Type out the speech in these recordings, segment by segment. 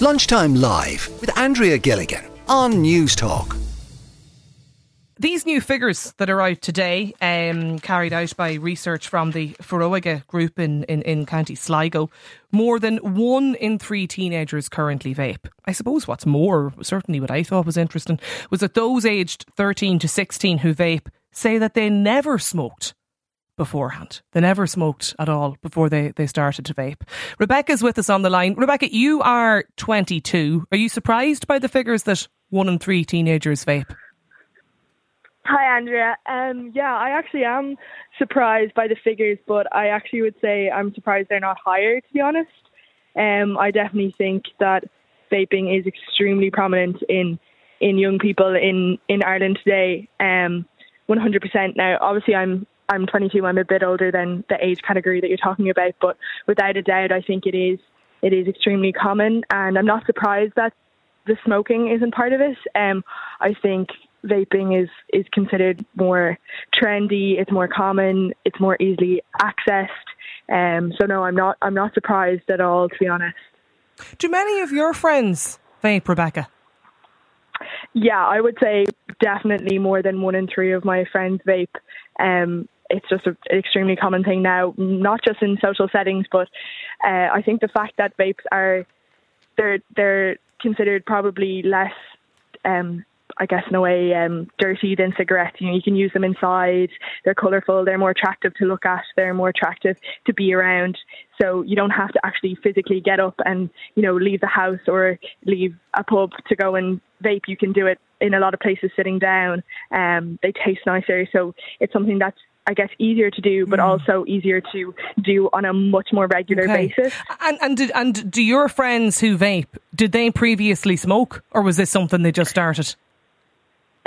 Lunchtime Live with Andrea Gilligan on Newstalk. These new figures that are out today, um, carried out by research from the Foróige group in, in, in County Sligo, more than one in three teenagers currently vape. I suppose what's more, certainly what I thought was interesting, was that those aged 13 to 16 who vape say that they never smoked beforehand. They never smoked at all before they, they started to vape. Rebecca's with us on the line. Rebecca, you are 22. Are you surprised by the figures that one in three teenagers vape? Hi, Andrea. Um, yeah, I actually am surprised by the figures, but I actually would say I'm surprised they're not higher, to be honest. Um, I definitely think that vaping is extremely prominent in in young people in, in Ireland today. Um, 100%. Now, obviously, I'm I'm 22. I'm a bit older than the age category that you're talking about, but without a doubt, I think it is it is extremely common, and I'm not surprised that the smoking isn't part of it. Um, I think vaping is is considered more trendy. It's more common. It's more easily accessed. Um, so no, I'm not. I'm not surprised at all, to be honest. Do many of your friends vape, Rebecca? Yeah, I would say definitely more than one in three of my friends vape. Um, it's just an extremely common thing now, not just in social settings, but uh, I think the fact that vapes are they're they're considered probably less um, I guess in a way um, dirty than cigarettes. You know, you can use them inside. They're colourful. They're more attractive to look at. They're more attractive to be around. So you don't have to actually physically get up and you know leave the house or leave a pub to go and vape. You can do it in a lot of places sitting down. Um, they taste nicer, so it's something that's I guess easier to do, but mm. also easier to do on a much more regular okay. basis. And and did, and do your friends who vape did they previously smoke, or was this something they just started?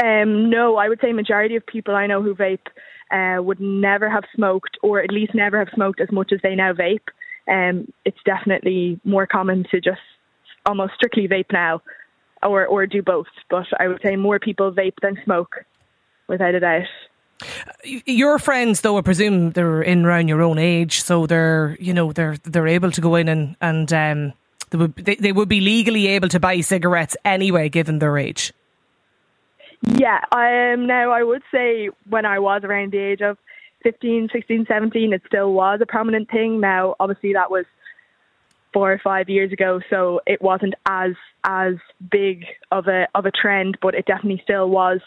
Um, no, I would say majority of people I know who vape uh, would never have smoked, or at least never have smoked as much as they now vape. Um, it's definitely more common to just almost strictly vape now, or or do both. But I would say more people vape than smoke, without a doubt. Your friends, though, I presume they're in around your own age, so they're you know they're they're able to go in and and um, they would they, they would be legally able to buy cigarettes anyway, given their age. Yeah, um, now I would say when I was around the age of 15, 16, 17, it still was a prominent thing. Now, obviously, that was four or five years ago, so it wasn't as as big of a of a trend, but it definitely still was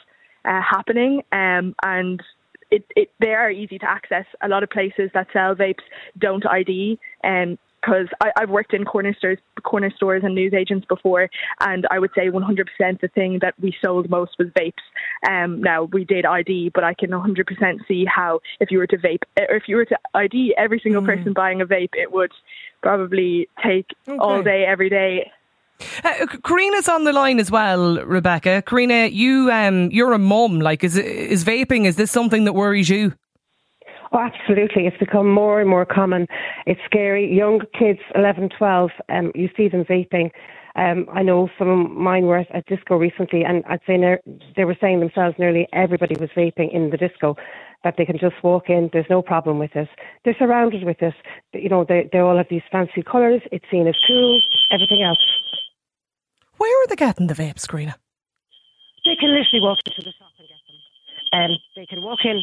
uh, happening. Um, and it, it they are easy to access. A lot of places that sell vapes don't ID, and because I've worked in corner stores, corner stores and news agents before, and I would say 100% the thing that we sold most was vapes. Um, now we did ID, but I can 100% see how if you were to vape, or if you were to ID every single mm. person buying a vape, it would probably take okay. all day, every day. Uh, Karina's on the line as well, Rebecca. Karina, you um, you're a mum. Like, is is vaping? Is this something that worries you? Oh, absolutely. It's become more and more common. It's scary. Young kids, 11, 12, um, you see them vaping. Um, I know some of mine were at disco recently, and I'd say ne- they were saying themselves nearly everybody was vaping in the disco, that they can just walk in, there's no problem with this. They're surrounded with this. You know, they, they all have these fancy colours, it's seen as cool, everything else. Where are they getting the vapes, Karina? They can literally walk into the shop and get them. Um, they can walk in.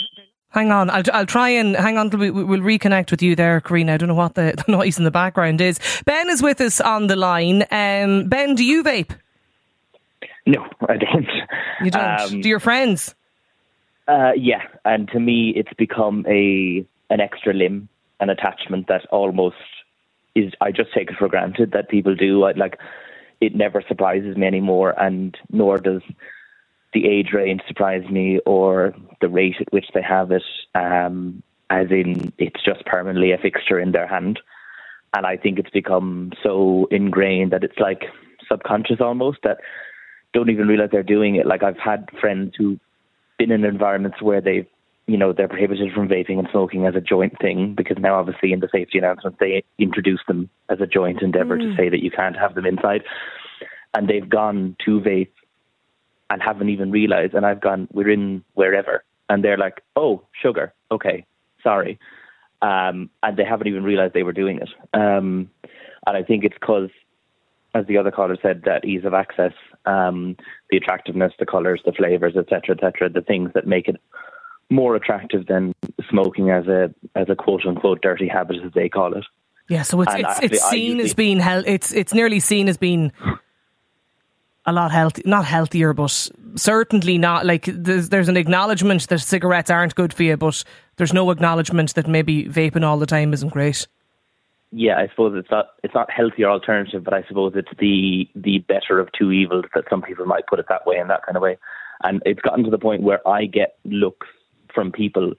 Hang on, I'll, I'll try and hang on till we, we'll reconnect with you there, Karina. I don't know what the, the noise in the background is. Ben is with us on the line. Um, ben, do you vape? No, I don't. You don't. Um, do your friends? Uh, yeah, and to me, it's become a an extra limb, an attachment that almost is. I just take it for granted that people do. I, like, it never surprises me anymore, and nor does the age range surprise me or the rate at which they have it, um, as in it's just permanently a fixture in their hand. And I think it's become so ingrained that it's like subconscious almost that don't even realize they're doing it. Like I've had friends who've been in environments where they've you know, they're prohibited from vaping and smoking as a joint thing because now obviously in the safety announcement they introduce them as a joint endeavour mm. to say that you can't have them inside. And they've gone to vape and haven't even realized. And I've gone, we're in wherever. And they're like, oh, sugar. Okay, sorry. Um, and they haven't even realized they were doing it. Um, and I think it's because as the other caller said, that ease of access, um, the attractiveness, the colours, the flavours, etc., etc., the things that make it more attractive than smoking as a as a quote unquote dirty habit, as they call it. Yeah, so it's And it's, it's seen usually- as being hel- it's it's nearly seen as being a lot healthy, not healthier, but certainly not like there's, there's an acknowledgement that cigarettes aren't good for you, but there's no acknowledgement that maybe vaping all the time isn't great. yeah, I suppose it's not it's not healthier alternative, but I suppose it's the the better of two evils that some people might put it that way in that kind of way. And it's gotten to the point where I get looks from people,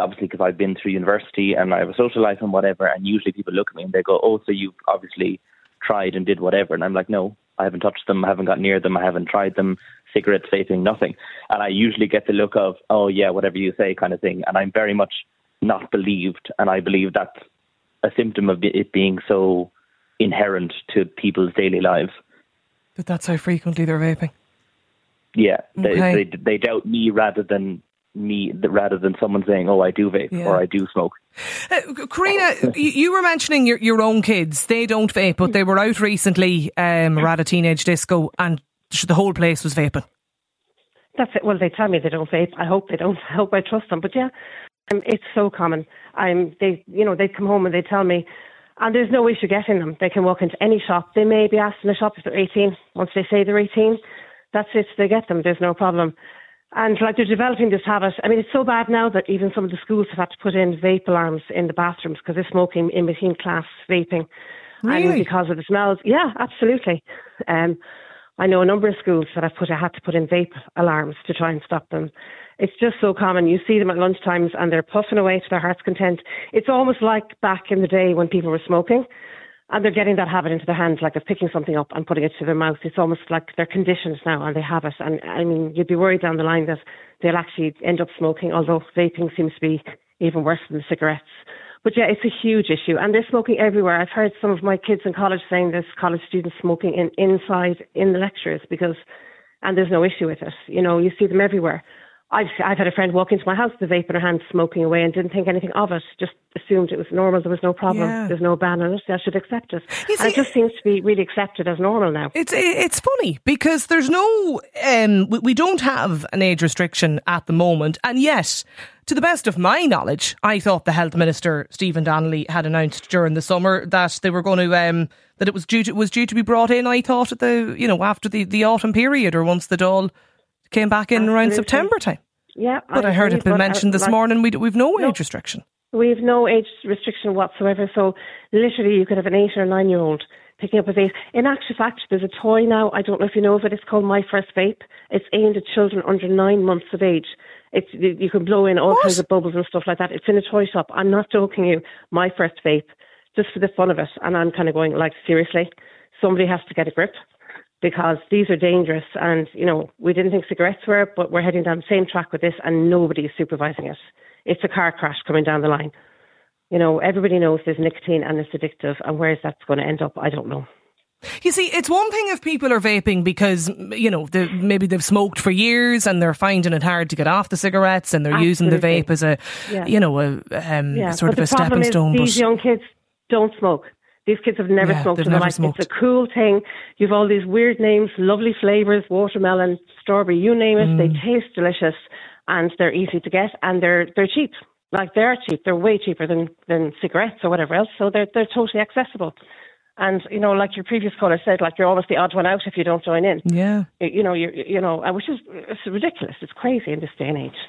obviously because I've been through university and I have a social life and whatever. And usually people look at me and they go, "Oh, so you've obviously tried and did whatever." And I'm like, "No, I haven't touched them. I haven't got near them. I haven't tried them. Cigarettes, vaping, nothing." And I usually get the look of, "Oh yeah, whatever you say," kind of thing. And I'm very much not believed, and I believe that's a symptom of it being so inherent to people's daily lives. But that's how frequently they're vaping. Yeah, they, Okay. they they doubt me rather than me rather than someone saying, "Oh, I do vape Yeah. or I do smoke." Uh, Karina, you you were mentioning your, your own kids. They don't vape, but they were out recently um, at a teenage disco and the whole place was vaping. That's it. Well, they tell me they don't vape. I hope they don't. I hope I trust them. But yeah, um, it's so common. I'm they, you know, they come home and they tell me, and there's no issue getting them. They can walk into any shop. They may be asked in the shop if they're 18. Once they say they're 18, that's it. They get them. There's no problem. And like they're developing this habit. I mean, it's so bad now that even some of the schools have had to put in vape alarms in the bathrooms because they're smoking in between class vaping. Really? And because of the smells. Yeah, absolutely. Um, I know a number of schools that I've put I had to put in vape alarms to try and stop them. It's just so common. You see them at lunchtimes and they're puffing away to their heart's content. It's almost like back in the day when people were smoking and they're getting that habit into their hands, like of picking something up and putting it to their mouth. It's almost like they're conditioned now and they have it. And I mean, you'd be worried down the line that they'll actually end up smoking, although vaping seems to be even worse than cigarettes. But yeah, it's a huge issue, and they're smoking everywhere. I've heard some of my kids in college saying there's college students smoking in inside in the lectures because, and there's no issue with it. You know, you see them everywhere. I've I've had a friend walk into my house with a vape in her hand, smoking away, and didn't think anything of it. Just assumed it was normal. There was no problem. Yeah. There's no ban on it. I should accept it. You and it just seems to be really accepted as normal now. It's it's funny because there's no um we, we don't have an age restriction at the moment, and yet, to the best of my knowledge, I thought the health minister Stephen Donnelly had announced during the summer that they were going to um that it was due to was due to be brought in. I thought at the you know after the the autumn period or once the Dáil came back in around September time. Yeah, But I, heard it been uh, mentioned this like- morning. We we've no, No. age restriction. We've no age restriction whatsoever. So literally, you could have an eight or nine year old picking up a vape. In actual fact, there's a toy now. I don't know if you know of it. It's called My First Vape. It's aimed at children under nine months of age. It's you you can blow in all What? kinds of bubbles and stuff like that. It's in a toy shop. I'm not joking you. My First Vape, just for the fun of it. And I'm kind of going like seriously, somebody has to get a grip because these are dangerous. And you know, we didn't think cigarettes were, but we're heading down the same track with this, and nobody is supervising it. It's a car crash coming down the line. You know, everybody knows there's nicotine and it's addictive, and where's that going to end up? I don't know. You see, it's one thing if people are vaping because you know they, maybe they've smoked for years and they're finding it hard to get off the cigarettes and they're using the vape as a Yeah. you know a um, Yeah, sort but of a stepping is stone. These But young kids don't smoke. These kids have never Yeah, smoked in their life. smoked. It's a cool thing. You've all these weird names, lovely flavors, watermelon, strawberry, you name it. They Mm. taste delicious and they're easy to get and they're they're cheap. Like they're cheap. They're way cheaper than, than cigarettes or whatever else. So they're they're totally accessible. And you know, like your previous caller said, like you're almost the odd one out if you don't join in. yeah. You- You know, you you know, uh, which is it's ridiculous. It's crazy in this day and age.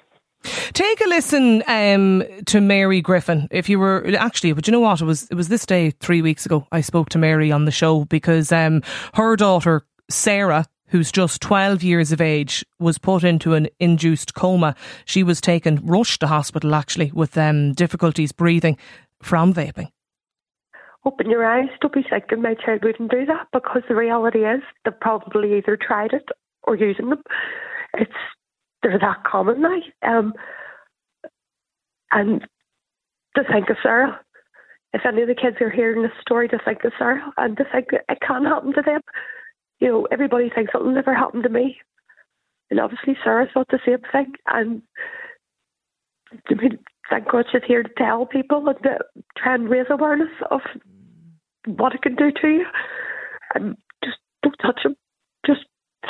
Take a listen um, to Mary Griffin. If you were actually, but you know what? It was it was this day three weeks ago. I spoke to Mary on the show because um, her daughter Sarah, who's just twelve years of age, was put into an induced coma. She was taken rushed to hospital actually with um, difficulties breathing from vaping. open your eyes. Don't be thinking my child wouldn't do that because the reality is they've probably either tried it or using them. It's they're that common now. Um, and to think of Sarah. If any of the kids are hearing this story, to think of Sarah and to think it can happen to them. You know, everybody thinks it'll never happen to me. And obviously Sarah thought the same thing and I mean, thank God she's here to tell people and to try and raise awareness of what it can do to you. And just don't touch them. Just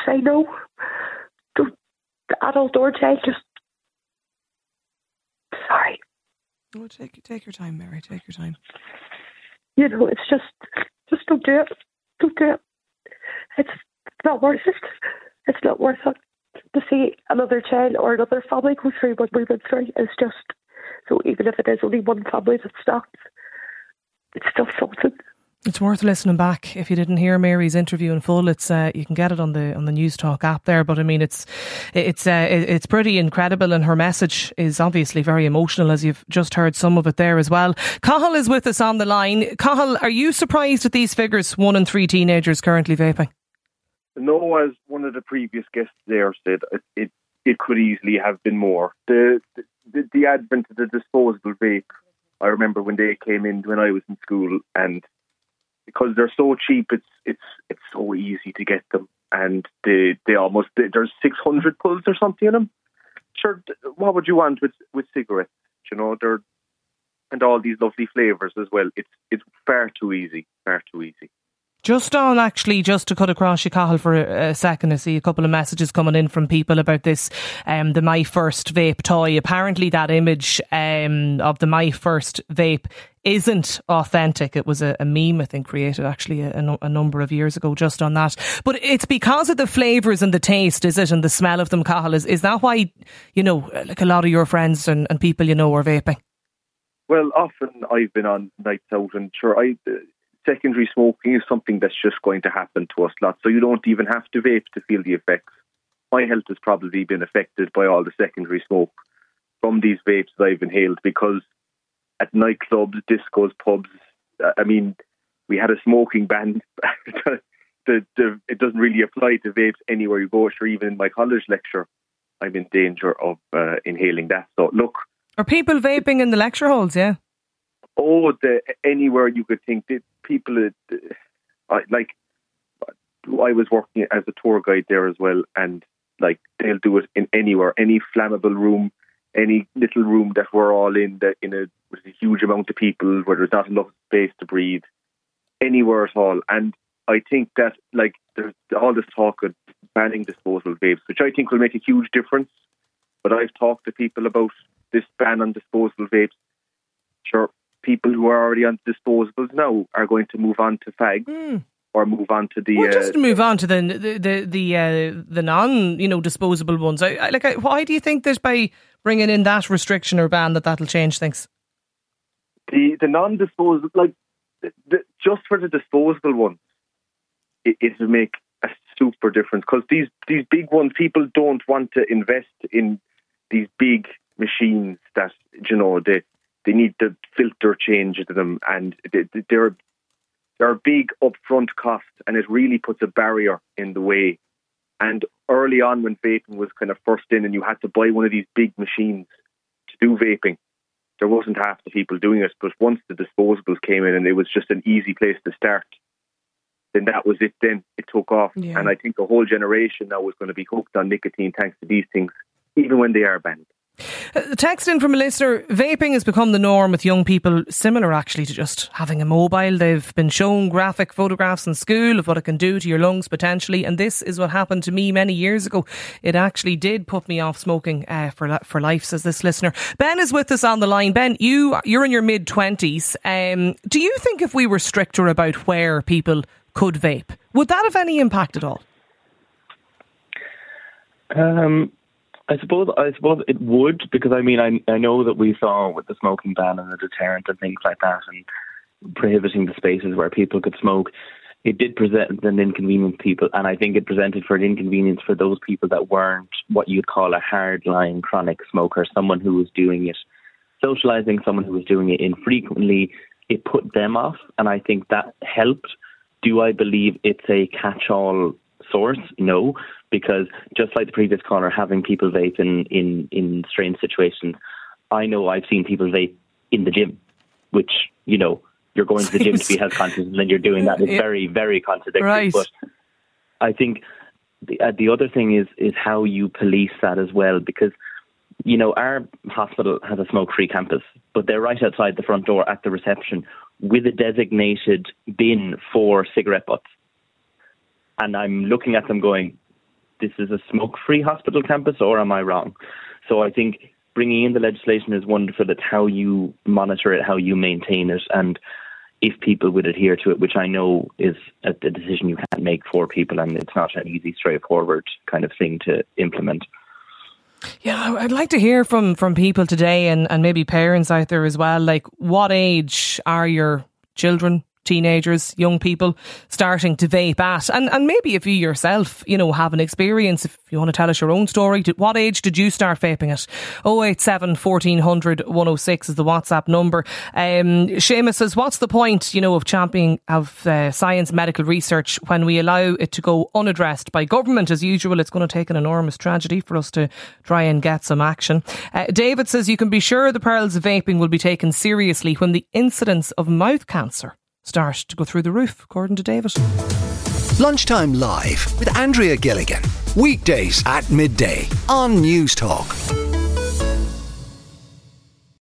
say no closed door child. Just sorry. Oh, take take your time, Mary. Take your time. You know, it's just just don't do it. Don't do it. It's not worth it. It's not worth it to see another child or another family go through what we went through. It's just so even if it is only one family that stops, it's still something. It's worth listening back if you didn't hear Mary's interview in full. It's uh, you can get it on the on the Newstalk app there. But I mean, it's it's uh, it's pretty incredible, and her message is obviously very emotional, as you've just heard some of it there as well. Cahill is with us on the line. Cahill, are you surprised at these figures? One in three teenagers currently vaping. No, as one of the previous guests there said, it it, it could easily have been more. The, the the advent of the disposable vape. I remember when they came in when I was in school, and because they're so cheap, it's it's it's so easy to get them, and they they almost they, there's 600 pulls or something in them. Sure, what would you want with with cigarettes? You know, they're and all these lovely flavors as well. It's it's far too easy, far too easy. Just on actually, just to cut across Chicago for a, a, second, I see a couple of messages coming in from people about this, um, the My First vape toy. Apparently, that image um, of the My First vape isn't authentic. It was a, a meme, I think, created actually a, a, number of years ago just on that. But it's because of the flavours and the taste, is it, and the smell of them, Cahill? Is, is that why, you know, like a lot of your friends and, and people you know are vaping? Well, often I've been on nights out, and sure, I secondary smoking is something that's just going to happen to us lots. So you don't even have to vape to feel the effects. My health has probably been affected by all the secondary smoke from these vapes that I've inhaled because at nightclubs, discos, pubs, uh, I mean, we had a smoking ban. the, the, it doesn't really apply to vapes anywhere you go. Sure, even in my college lecture, I'm in danger of uh, inhaling that. So look, are people vaping in the lecture halls? Yeah. Oh, the, anywhere you could think people, uh, like, I was working as a tour guide there as well, and like they'll do it in anywhere, any flammable room, any little room that we're all in, that in a with a huge amount of people where there's not enough space to breathe, anywhere at all. And I think that like there's all this talk of banning disposable vapes, which I think will make a huge difference. But I've talked to people about this ban on disposable vapes. Sure, people who are already on disposables now are going to move on to fags. Mm. Or move on to the. Well, just uh, move on to the the the the, uh, the non you know disposable ones. I, I like. I, why do you think that by bringing in that restriction or ban that that'll change things? The the non disposable like the, the, just for the disposable ones, it, it will make a super difference because these these big ones people don't want to invest in these big machines that you know they they need the filter change to them, and they're they're a big upfront cost, and it really puts a barrier in the way. And early on, when vaping was kind of first in, and you had to buy one of these big machines to do vaping, there wasn't half the people doing it. But once the disposables came in, and it was just an easy place to start, then that was it. Then it took off, yeah. and I think the whole generation now is going to be hooked on nicotine thanks to these things, even when they are banned. Uh, text in from a listener vaping has become the norm with young people, similar actually to just having a mobile. They've been shown graphic photographs in school of what it can do to your lungs potentially, and this is what happened to me many years ago. It actually did put me off smoking uh, for for life, says this listener. Ben is with us on the line. Ben, you you're in your mid twenties. Um, do you think if we were stricter about where people could vape, would that have any impact at all? Um, I suppose I suppose it would because I mean I I know that we saw with the smoking ban and the deterrent and things like that and prohibiting the spaces where people could smoke, it did present an inconvenience to people, and I think it presented for an inconvenience for those people that weren't what you'd call a hardline chronic smoker, someone who was doing it, socializing, someone who was doing it infrequently. It put them off, and I think that helped. Do I believe it's a catch-all source? No, because just like the previous caller, having people vape in, in, in strange situations, I know I've seen people vape in the gym, which, you know, you're going to the gym to be health conscious and then you're doing that. It's yeah. very, very contradictory. Right. But I think the, uh, the other thing is, is how you police that as well, because you know, our hospital has a smoke free campus, but they're right outside the front door at the reception with a designated bin for cigarette butts. And I'm looking at them going, this is a smoke-free hospital campus, or am I wrong? So I think bringing in the legislation is wonderful. It's how you monitor it, how you maintain it, and if people would adhere to it, which I know is a, a decision you can't make for people, and it's not an easy, straightforward kind of thing to implement. Yeah, I'd like to hear from from people today, and and maybe parents out there as well. Like, what age are your children? Teenagers, young people starting to vape at. And, and maybe if you yourself, you know, have an experience, if you want to tell us your own story, what age did you start vaping at? 087 1400 106 is the WhatsApp number. Um, Seamus says, what's the point, you know, of championing of uh, science medical research when we allow it to go unaddressed by government? As usual, it's going to take an enormous tragedy for us to try and get some action. Uh, David says, you can be sure the perils of vaping will be taken seriously when the incidence of mouth cancer start to go through the roof, according to David. Lunchtime Live with Andrea Gilligan. Weekdays at midday on Newstalk.